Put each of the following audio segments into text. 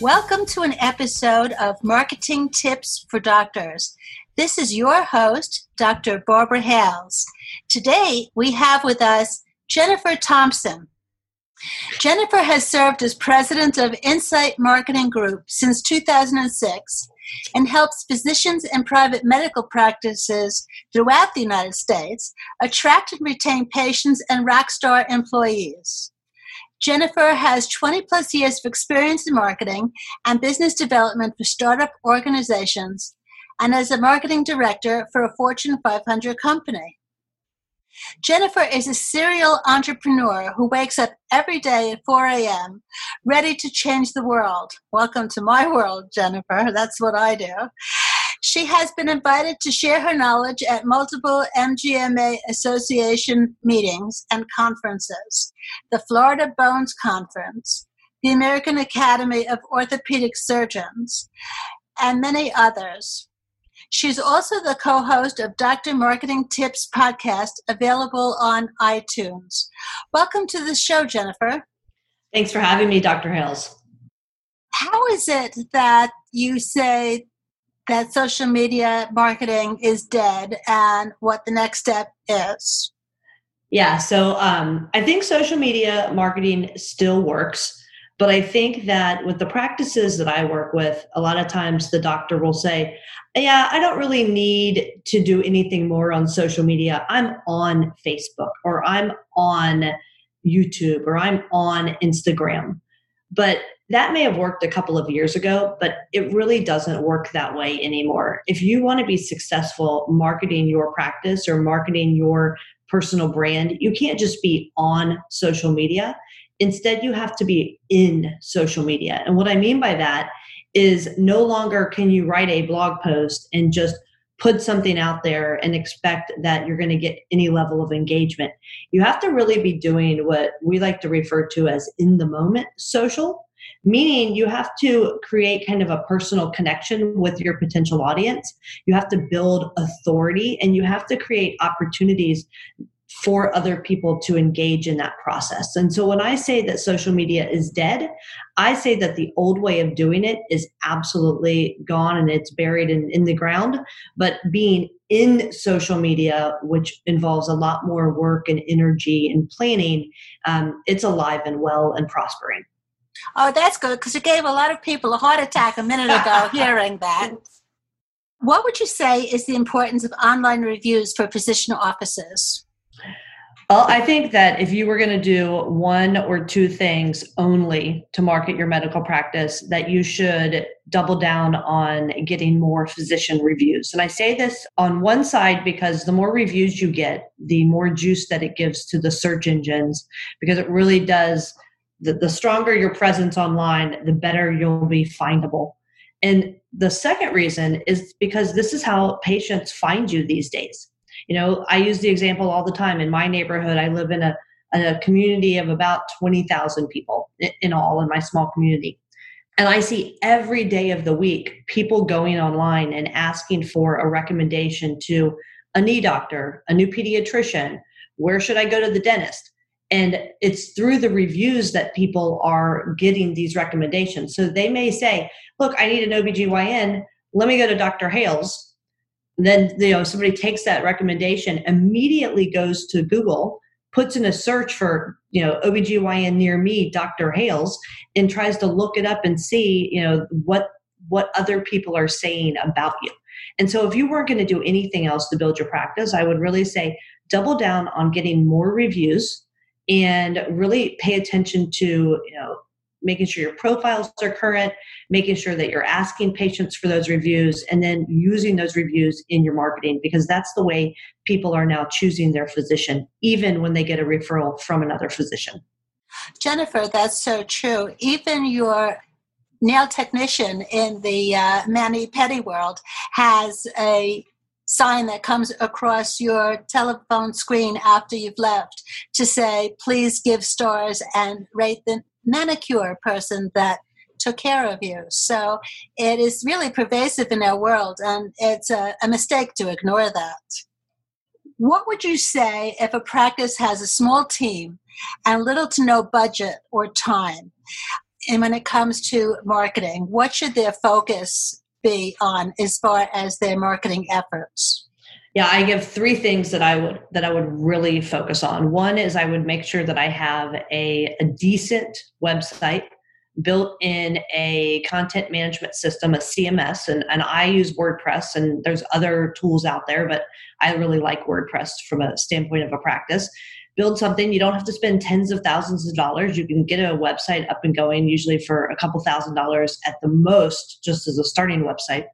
Welcome to an episode of Marketing Tips for Doctors. This is your host, Dr. Barbara Hales. Today, we have with us Jennifer Thompson. Jennifer has served as president of Insight Marketing Group since 2006 and helps physicians and private medical practices throughout the United States attract and retain patients and rockstar employees. Jennifer has 20 plus years of experience in marketing and business development for startup organizations and as a marketing director for a Fortune 500 company. Jennifer is a serial entrepreneur who wakes up every day at 4 a.m. ready to change the world. Welcome to my world, Jennifer. That's what I do. She has been invited to share her knowledge at multiple MGMA Association meetings and conferences, the Florida Bones Conference, the American Academy of Orthopedic Surgeons, and many others. She's also the co host of Dr. Marketing Tips podcast, available on iTunes. Welcome to the show, Jennifer. Thanks for having me, Dr. Hales. How is it that you say that social media marketing is dead and what the next step is? Yeah, so um, I think social media marketing still works. But I think that with the practices that I work with, a lot of times the doctor will say, Yeah, I don't really need to do anything more on social media. I'm on Facebook or I'm on YouTube or I'm on Instagram. But that may have worked a couple of years ago, but it really doesn't work that way anymore. If you want to be successful marketing your practice or marketing your personal brand, you can't just be on social media. Instead, you have to be in social media. And what I mean by that is no longer can you write a blog post and just put something out there and expect that you're going to get any level of engagement. You have to really be doing what we like to refer to as in the moment social meaning you have to create kind of a personal connection with your potential audience. You have to build authority and you have to create opportunities for other people to engage in that process. And so when I say that social media is dead, I say that the old way of doing it is absolutely gone and it's buried in, in the ground. But being in social media, which involves a lot more work and energy and planning, um, it's alive and well and prospering. Oh, that's good because you gave a lot of people a heart attack a minute ago hearing that. What would you say is the importance of online reviews for physician offices? Well, I think that if you were going to do one or two things only to market your medical practice, that you should double down on getting more physician reviews. And I say this on one side because the more reviews you get, the more juice that it gives to the search engines, because it really does the, the stronger your presence online, the better you'll be findable. And the second reason is because this is how patients find you these days. You know, I use the example all the time. In my neighborhood, I live in a, a community of about 20,000 people in all in my small community. And I see every day of the week people going online and asking for a recommendation to a knee doctor, a new pediatrician, where should I go to the dentist? And it's through the reviews that people are getting these recommendations. So they may say look i need an obgyn let me go to dr hales. Then you know somebody takes that recommendation immediately goes to google puts in a search for you know obgyn near me dr hales and tries to look it up and see you know what what other people are saying about you. And so if you weren't going to do anything else to build your practice i would really say double down on getting more reviews and really pay attention to you know making sure your profiles are current making sure that you're asking patients for those reviews and then using those reviews in your marketing because that's the way people are now choosing their physician even when they get a referral from another physician. Jennifer that's so true. Even your nail technician in the uh, mani pedi world has a sign that comes across your telephone screen after you've left to say, please give stars and rate the manicure person that took care of you. So it is really pervasive in our world, and it's a, a mistake to ignore that. What would you say if a practice has a small team and little to no budget or time? And when it comes to marketing, what should their focus be on as far as their marketing efforts? Yeah, I give three things that I would that I would really focus on. One is I would make sure that I have a, a decent website built in a content management system, a CMS, and, and I use WordPress and there's other tools out there, but I really like WordPress from a standpoint of a practice. Build something, you don't have to spend tens of thousands of dollars. You can get a website up and going, usually for a couple thousand dollars at the most, just as a starting website.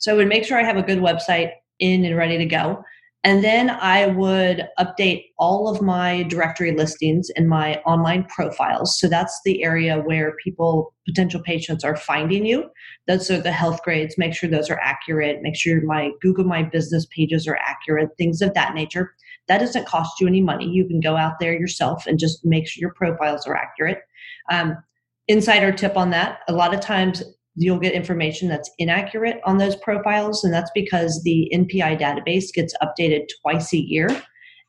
So I would make sure I have a good website in and ready to go. And then I would update all of my directory listings and my online profiles. So that's the area where people, potential patients, are finding you. Those are the health grades. Make sure those are accurate. Make sure my Google My Business pages are accurate, things of that nature. That doesn't cost you any money. You can go out there yourself and just make sure your profiles are accurate. Um, insider tip on that a lot of times you'll get information that's inaccurate on those profiles and that's because the npi database gets updated twice a year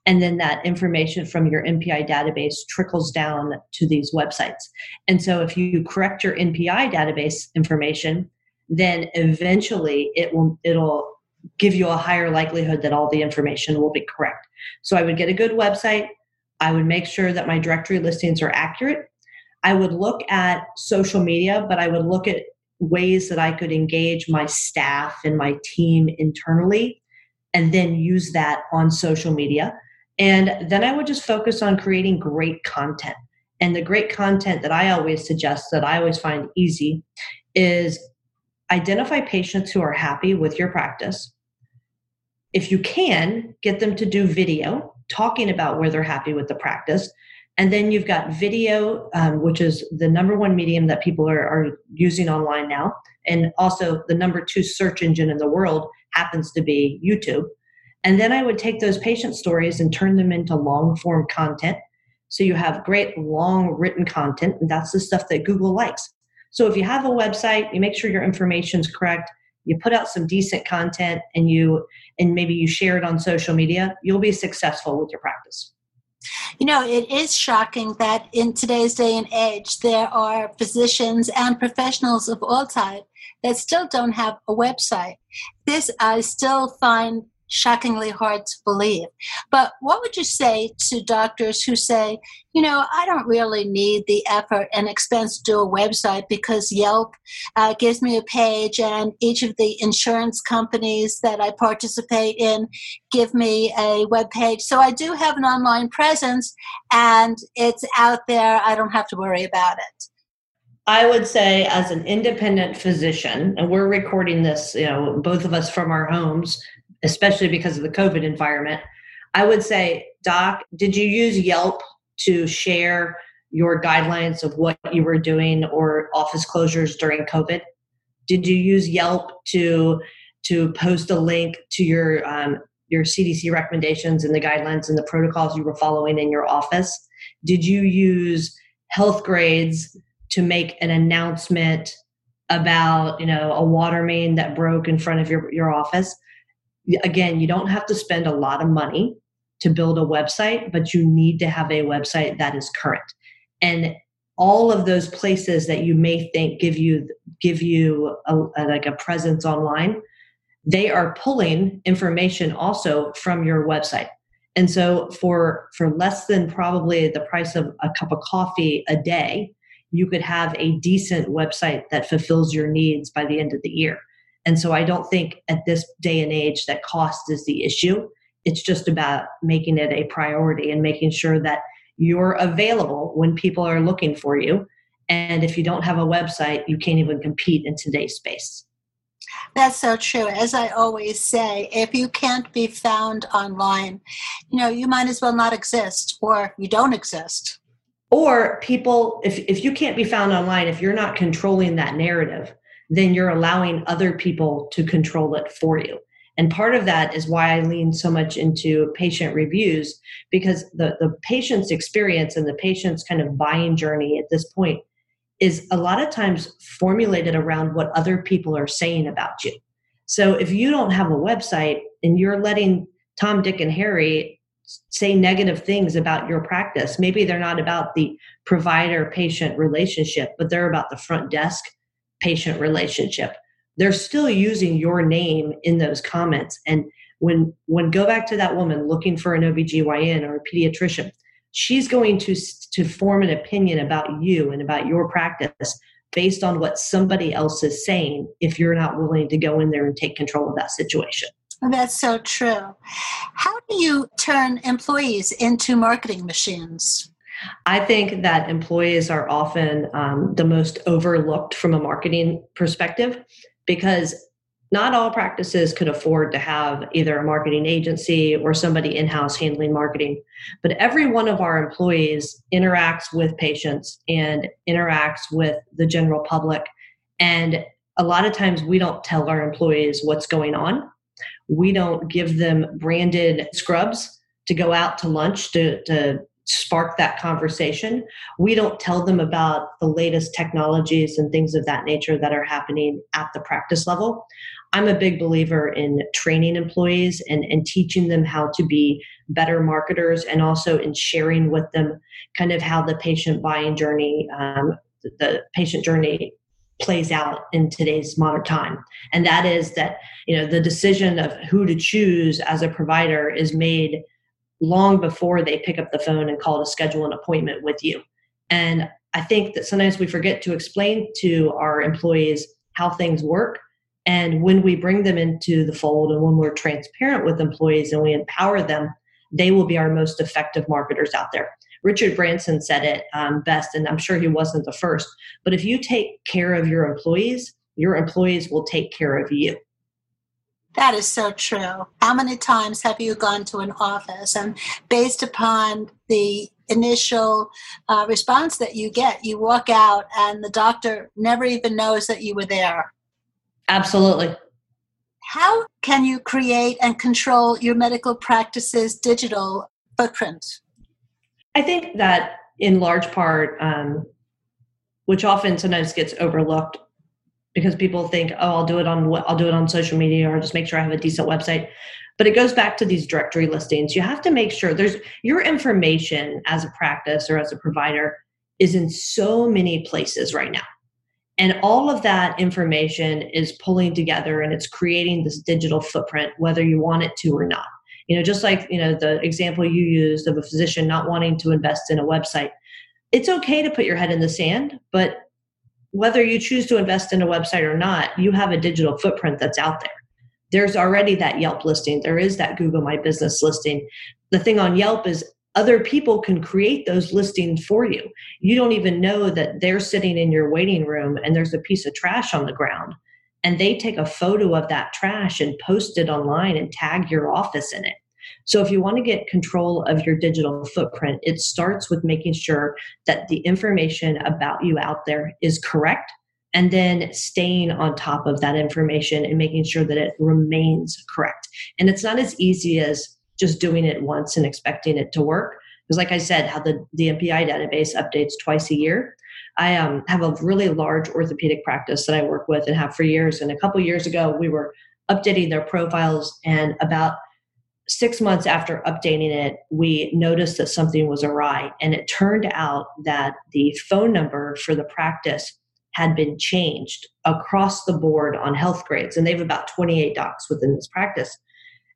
and then that information from your npi database trickles down to these websites and so if you correct your npi database information then eventually it will it'll give you a higher likelihood that all the information will be correct so i would get a good website i would make sure that my directory listings are accurate I would look at social media, but I would look at ways that I could engage my staff and my team internally and then use that on social media. And then I would just focus on creating great content. And the great content that I always suggest, that I always find easy, is identify patients who are happy with your practice. If you can, get them to do video talking about where they're happy with the practice. And then you've got video, um, which is the number one medium that people are, are using online now. And also the number two search engine in the world happens to be YouTube. And then I would take those patient stories and turn them into long form content. So you have great long written content, and that's the stuff that Google likes. So if you have a website, you make sure your information is correct, you put out some decent content and you and maybe you share it on social media, you'll be successful with your practice. You know, it is shocking that in today's day and age, there are physicians and professionals of all type that still don't have a website. This I still find shockingly hard to believe. But what would you say to doctors who say, you know, I don't really need the effort and expense to do a website because Yelp uh, gives me a page and each of the insurance companies that I participate in give me a web page. So I do have an online presence and it's out there. I don't have to worry about it. I would say, as an independent physician, and we're recording this, you know, both of us from our homes, especially because of the COVID environment, I would say, Doc, did you use Yelp to share your guidelines of what you were doing or office closures during COVID? Did you use Yelp to to post a link to your um, your CDC recommendations and the guidelines and the protocols you were following in your office? Did you use Healthgrades to make an announcement about you know a water main that broke in front of your, your office? Again, you don't have to spend a lot of money to build a website, but you need to have a website that is current. And all of those places that you may think give you give you a, a, like a presence online, they are pulling information also from your website. And so for for less than probably the price of a cup of coffee a day, you could have a decent website that fulfills your needs by the end of the year. And so I don't think at this day and age that cost is the issue. It's just about making it a priority and making sure that you're available when people are looking for you. And if you don't have a website, you can't even compete in today's space. That's so true. As I always say, if you can't be found online, you know, you might as well not exist or you don't exist. or people if, if you can't be found online if you're not controlling that narrative then you're allowing other people to control it for you and part of that is why i lean so much into patient reviews because the, the patient's experience and the patient's kind of buying journey at this point is a lot of times formulated around what other people are saying about you so if you don't have a website and you're letting tom dick and harry say negative things about your practice. Maybe they're not about the provider patient relationship, but they're about the front desk patient relationship. They're still using your name in those comments. And when when go back to that woman looking for an OBGYN or a pediatrician, she's going to to form an opinion about you and about your practice based on what somebody else is saying if you're not willing to go in there and take control of that situation. Oh, that's so true. How do you turn employees into marketing machines? I think that employees are often um, the most overlooked from a marketing perspective because not all practices could afford to have either a marketing agency or somebody in house handling marketing. But every one of our employees interacts with patients and interacts with the general public. And a lot of times we don't tell our employees what's going on we don't give them branded scrubs to go out to lunch to, to spark that conversation. We don't tell them about the latest technologies and things of that nature that are happening at the practice level. I'm a big believer in training employees and, and teaching them how to be better marketers and also in sharing with them kind of how the patient buying journey, um, the patient journey plays out in today's modern time and that is that you know the decision of who to choose as a provider is made long before they pick up the phone and call to schedule an appointment with you and i think that sometimes we forget to explain to our employees how things work and when we bring them into the fold and when we're transparent with employees and we empower them they will be our most effective marketers out there Richard Branson said it um, best, and I'm sure he wasn't the first. But if you take care of your employees, your employees will take care of you. That is so true. How many times have you gone to an office and based upon the initial uh, response that you get, you walk out and the doctor never even knows that you were there? Absolutely. How can you create and control your medical practice's digital footprint? I think that in large part, um, which often sometimes gets overlooked because people think, oh, I'll do it on I'll do it on social media or just make sure I have a decent website. But it goes back to these directory listings. You have to make sure there's your information as a practice or as a provider is in so many places right now. And all of that information is pulling together and it's creating this digital footprint, whether you want it to or not you know just like you know the example you used of a physician not wanting to invest in a website it's okay to put your head in the sand but whether you choose to invest in a website or not you have a digital footprint that's out there. There's already that yelp listing. There is that google my business listing. The thing on yelp is other people can create those listings for you. You don't even know that they're sitting in your waiting room and there's a piece of trash on the ground. And they take a photo of that trash and post it online and tag your office in it. So, if you want to get control of your digital footprint, it starts with making sure that the information about you out there is correct and then staying on top of that information and making sure that it remains correct. And it's not as easy as just doing it once and expecting it to work. Because, like I said, how the, the NPI database updates twice a year. I um, have a really large orthopedic practice that I work with and have for years. And a couple years ago, we were updating their profiles, and about six months after updating it, we noticed that something was awry. And it turned out that the phone number for the practice had been changed across the board on Healthgrades. And they have about 28 docs within this practice.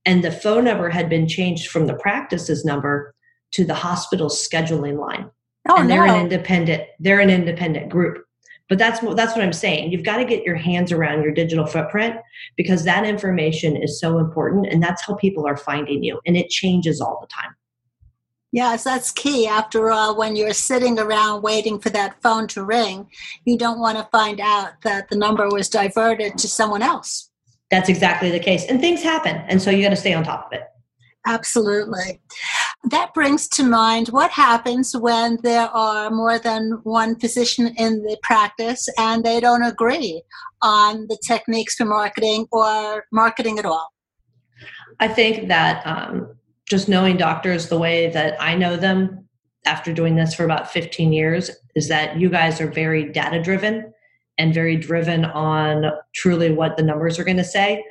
And the phone number had been changed from the practice's number to the hospital's scheduling line. Oh, and they're no. an independent they're an independent group but that's what that's what i'm saying. You've got to get your hands around your digital footprint because that information is so important and that's how people are finding you and it changes all the time. Yes that's key. After all when you're sitting around waiting for that phone to ring you don't want to find out that the number was diverted to someone else. That's exactly the case and things happen and so you got to stay on top of it. Absolutely That brings to mind what happens when there are more than one physician in the practice and they don't agree on the techniques for marketing or marketing at all. I think that um, just knowing doctors the way that I know them after doing this for about 15 years is that you guys are very data driven and very driven on truly what the numbers are going to say.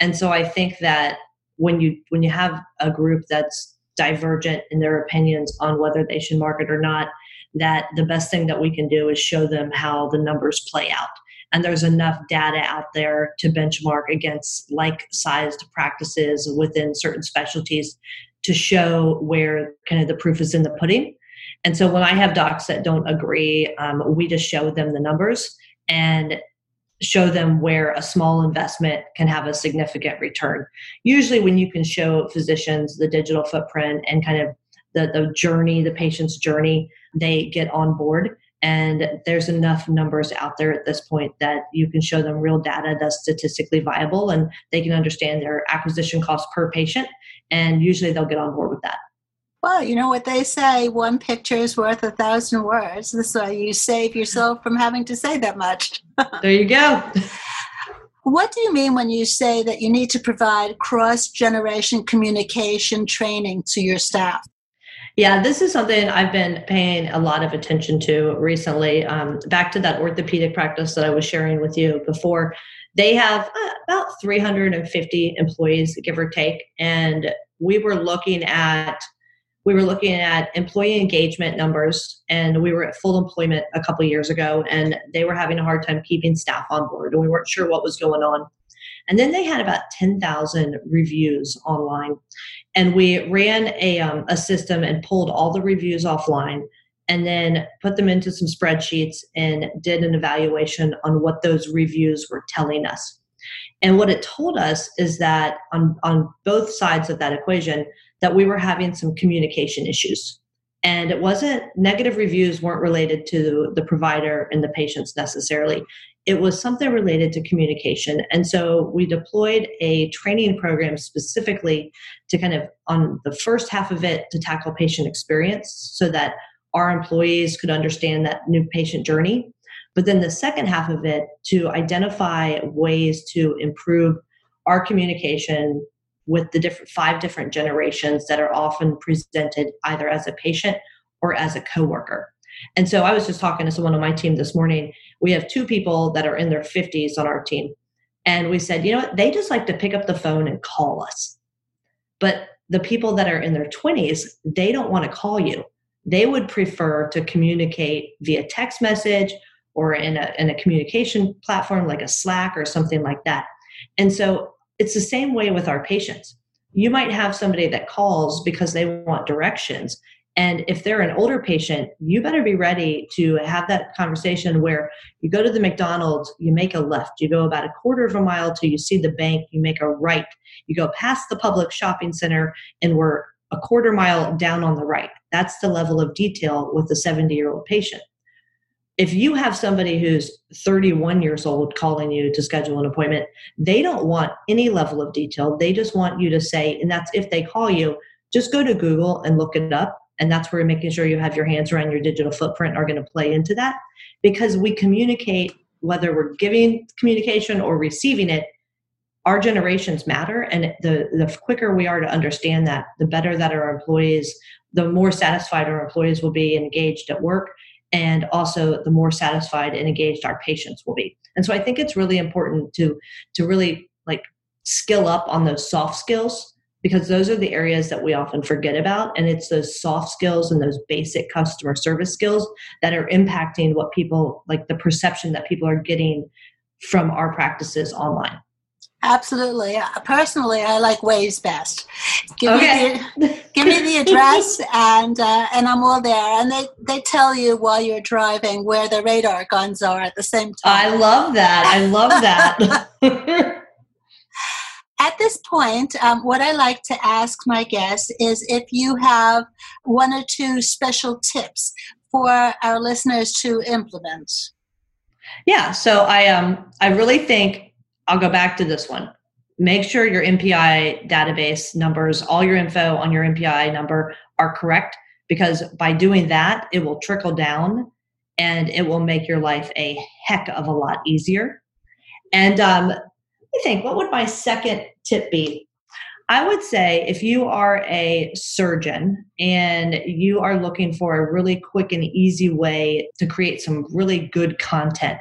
And so I think that when you when you have a group that's divergent in their opinions on whether they should market or not, that the best thing that we can do is show them how the numbers play out. And there's enough data out there to benchmark against like sized practices within certain specialties to show where kind of the proof is in the pudding. And so when I have docs that don't agree, um, we just show them the numbers and show them where a small investment can have a significant return. Usually, when you can show physicians the digital footprint and kind of the, the journey, the patient's journey, they get on board. And there's enough numbers out there at this point that you can show them real data that's statistically viable and they can understand their acquisition cost per patient. And usually they'll get on board with that. Well, you know what they say one picture is worth a thousand words. This way you save yourself from having to say that much. there you go. What do you mean when you say that you need to provide cross generation communication training to your staff? Yeah, this is something I've been paying a lot of attention to recently. Um, back to that orthopedic practice that I was sharing with you before, they have uh, about 350 employees, give or take. And we were looking at we were looking at employee engagement numbers and we were at full employment a couple years ago and they were having a hard time keeping staff on board and we weren't sure what was going on. And then they had about 10,000 reviews online and we ran a, um, a system and pulled all the reviews offline and then put them into some spreadsheets and did an evaluation on what those reviews were telling us. And what it told us is that on, on both sides of that equation that we were having some communication issues. And it wasn't negative reviews weren't related to the provider and the patients necessarily. It was something related to communication. And so we deployed a training program specifically to kind of on the first half of it to tackle patient experience so that our employees could understand that new patient journey. But then the second half of it to identify ways to improve our communication with the different five different generations that are often presented either as a patient or as a coworker. And so I was just talking to someone on my team this morning. We have two people that are in their 50s on our team. And we said, you know what? They just like to pick up the phone and call us. But the people that are in their 20s, they don't want to call you. They would prefer to communicate via text message or in a, in a communication platform like a Slack or something like that. And so it's the same way with our patients. You might have somebody that calls because they want directions. And if they're an older patient, you better be ready to have that conversation where you go to the McDonald's, you make a left, you go about a quarter of a mile till you see the bank, you make a right, you go past the public shopping center, and we're a quarter mile down on the right. That's the level of detail with a 70 year old patient if you have somebody who's 31 years old calling you to schedule an appointment, they don't want any level of detail. They just want you to say, and that's if they call you, just go to Google and look it up. And that's where making sure you have your hands around your digital footprint are going to play into that because we communicate, whether we're giving communication or receiving it, our generations matter. And the, the quicker we are to understand that, the better that our employees, the more satisfied our employees will be engaged at work and also the more satisfied and engaged our patients will be. And so i think it's really important to to really like skill up on those soft skills because those are the areas that we often forget about and it's those soft skills and those basic customer service skills that are impacting what people like the perception that people are getting from our practices online Absolutely. Personally, I like Waze best. Give okay. Me the, give me the address, and uh, and I'm all there. And they they tell you while you're driving where the radar guns are at the same time. I love that. I love that. at this point, um, what I like to ask my guests is if you have one or two special tips for our listeners to implement. Yeah. So I um I really think I'll go back to this one. make sure your NPI database numbers, all your info on your NPI number are correct because by doing that, it will trickle down and it will make your life a heck of a lot easier. And um, I think, what would my second tip be? I would say if you are a surgeon and you are looking for a really quick and easy way to create some really good content,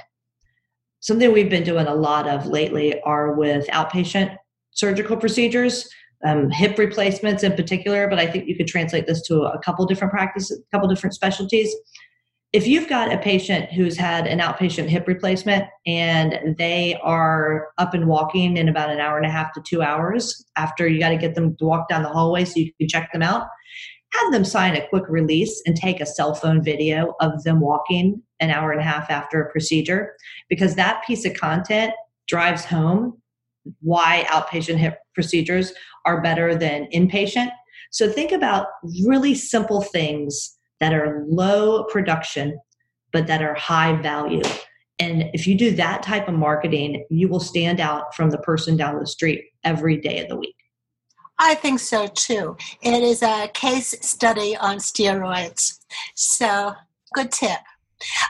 something we've been doing a lot of lately are with outpatient surgical procedures, um, hip replacements in particular, but I think you could translate this to a couple different practices, a couple different specialties. If you've got a patient who's had an outpatient hip replacement and they are up and walking in about an hour and a half to two hours after you got to get them to walk down the hallway so you can check them out, have them sign a quick release and take a cell phone video of them walking an hour and a half after a procedure because that piece of content drives home why outpatient hip procedures are better than inpatient. So think about really simple things that are low production, but that are high value. And if you do that type of marketing, you will stand out from the person down the street every day of the week. I think so too. It is a case study on steroids. So, good tip.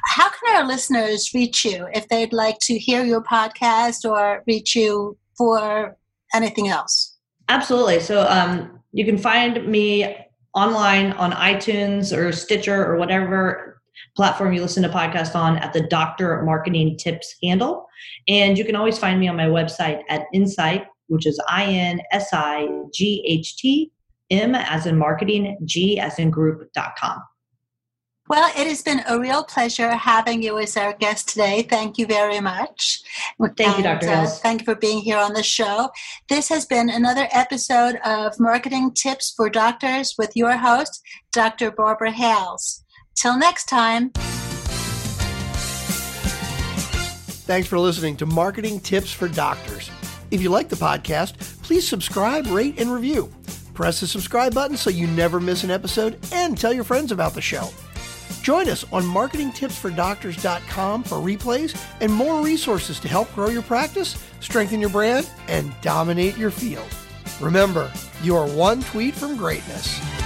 How can our listeners reach you if they'd like to hear your podcast or reach you for anything else? Absolutely. So, um, you can find me online on iTunes or Stitcher or whatever platform you listen to podcasts on at the Doctor Marketing Tips handle. And you can always find me on my website at Insight, which is I N S I G H T M as in marketing, G as in group.com. Well, it has been a real pleasure having you as our guest today. Thank you very much. Thank and, you, Dr. Uh, thank you for being here on the show. This has been another episode of Marketing Tips for Doctors with your host, Dr. Barbara Hales. Till next time. Thanks for listening to Marketing Tips for Doctors. If you like the podcast, please subscribe, rate, and review. Press the subscribe button so you never miss an episode and tell your friends about the show. Join us on marketingtipsfordoctors.com for replays and more resources to help grow your practice, strengthen your brand, and dominate your field. Remember, you are one tweet from greatness.